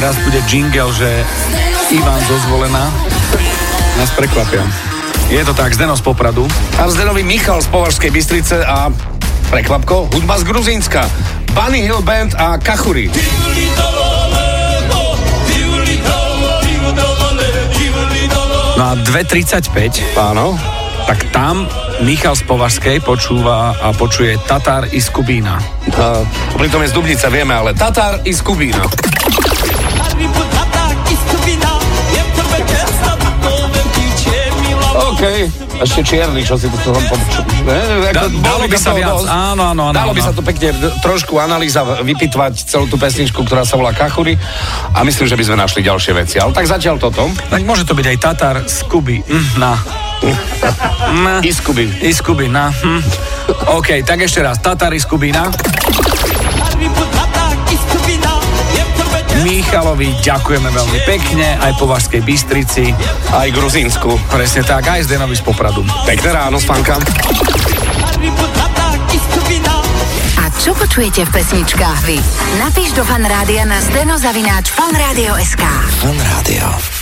raz bude jingle, že Ivan zo zvolená nás prekvapia. Je to tak, Zdeno z Popradu. A Zdenovi Michal z Považskej Bystrice a prekvapko, hudba z Gruzínska. Bunny Hill Band a Kachuri. No a 2.35, Áno. tak tam Michal z Považskej počúva a počuje Tatar i Kubína. A pritom je z Dubnica, vieme, ale Tatar i z Kubína. OK, ešte čierny, čo si tu som počul. Da- dalo by sa viac, áno, áno, áno, Dalo by áno. sa tu pekne trošku analýza vypitvať celú tú pesničku, ktorá sa volá Kachuri a myslím, že by sme našli ďalšie veci. Ale tak zatiaľ toto. Tak môže to byť aj Tatar z Kuby. Mm, na. Na. I z Kuby. I z Kubína. Hm. OK, tak ešte raz. Tatar z Kubína. Michalovi ďakujeme veľmi pekne, aj po Vašskej Bystrici. Aj Gruzínsku. Presne tak, aj Zdenovi z Popradu. Pekné ráno, Spanka. A čo počujete v pesničkách vy? Napíš do fanrádia na steno zavináč fanradio.sk. Fan Rádio.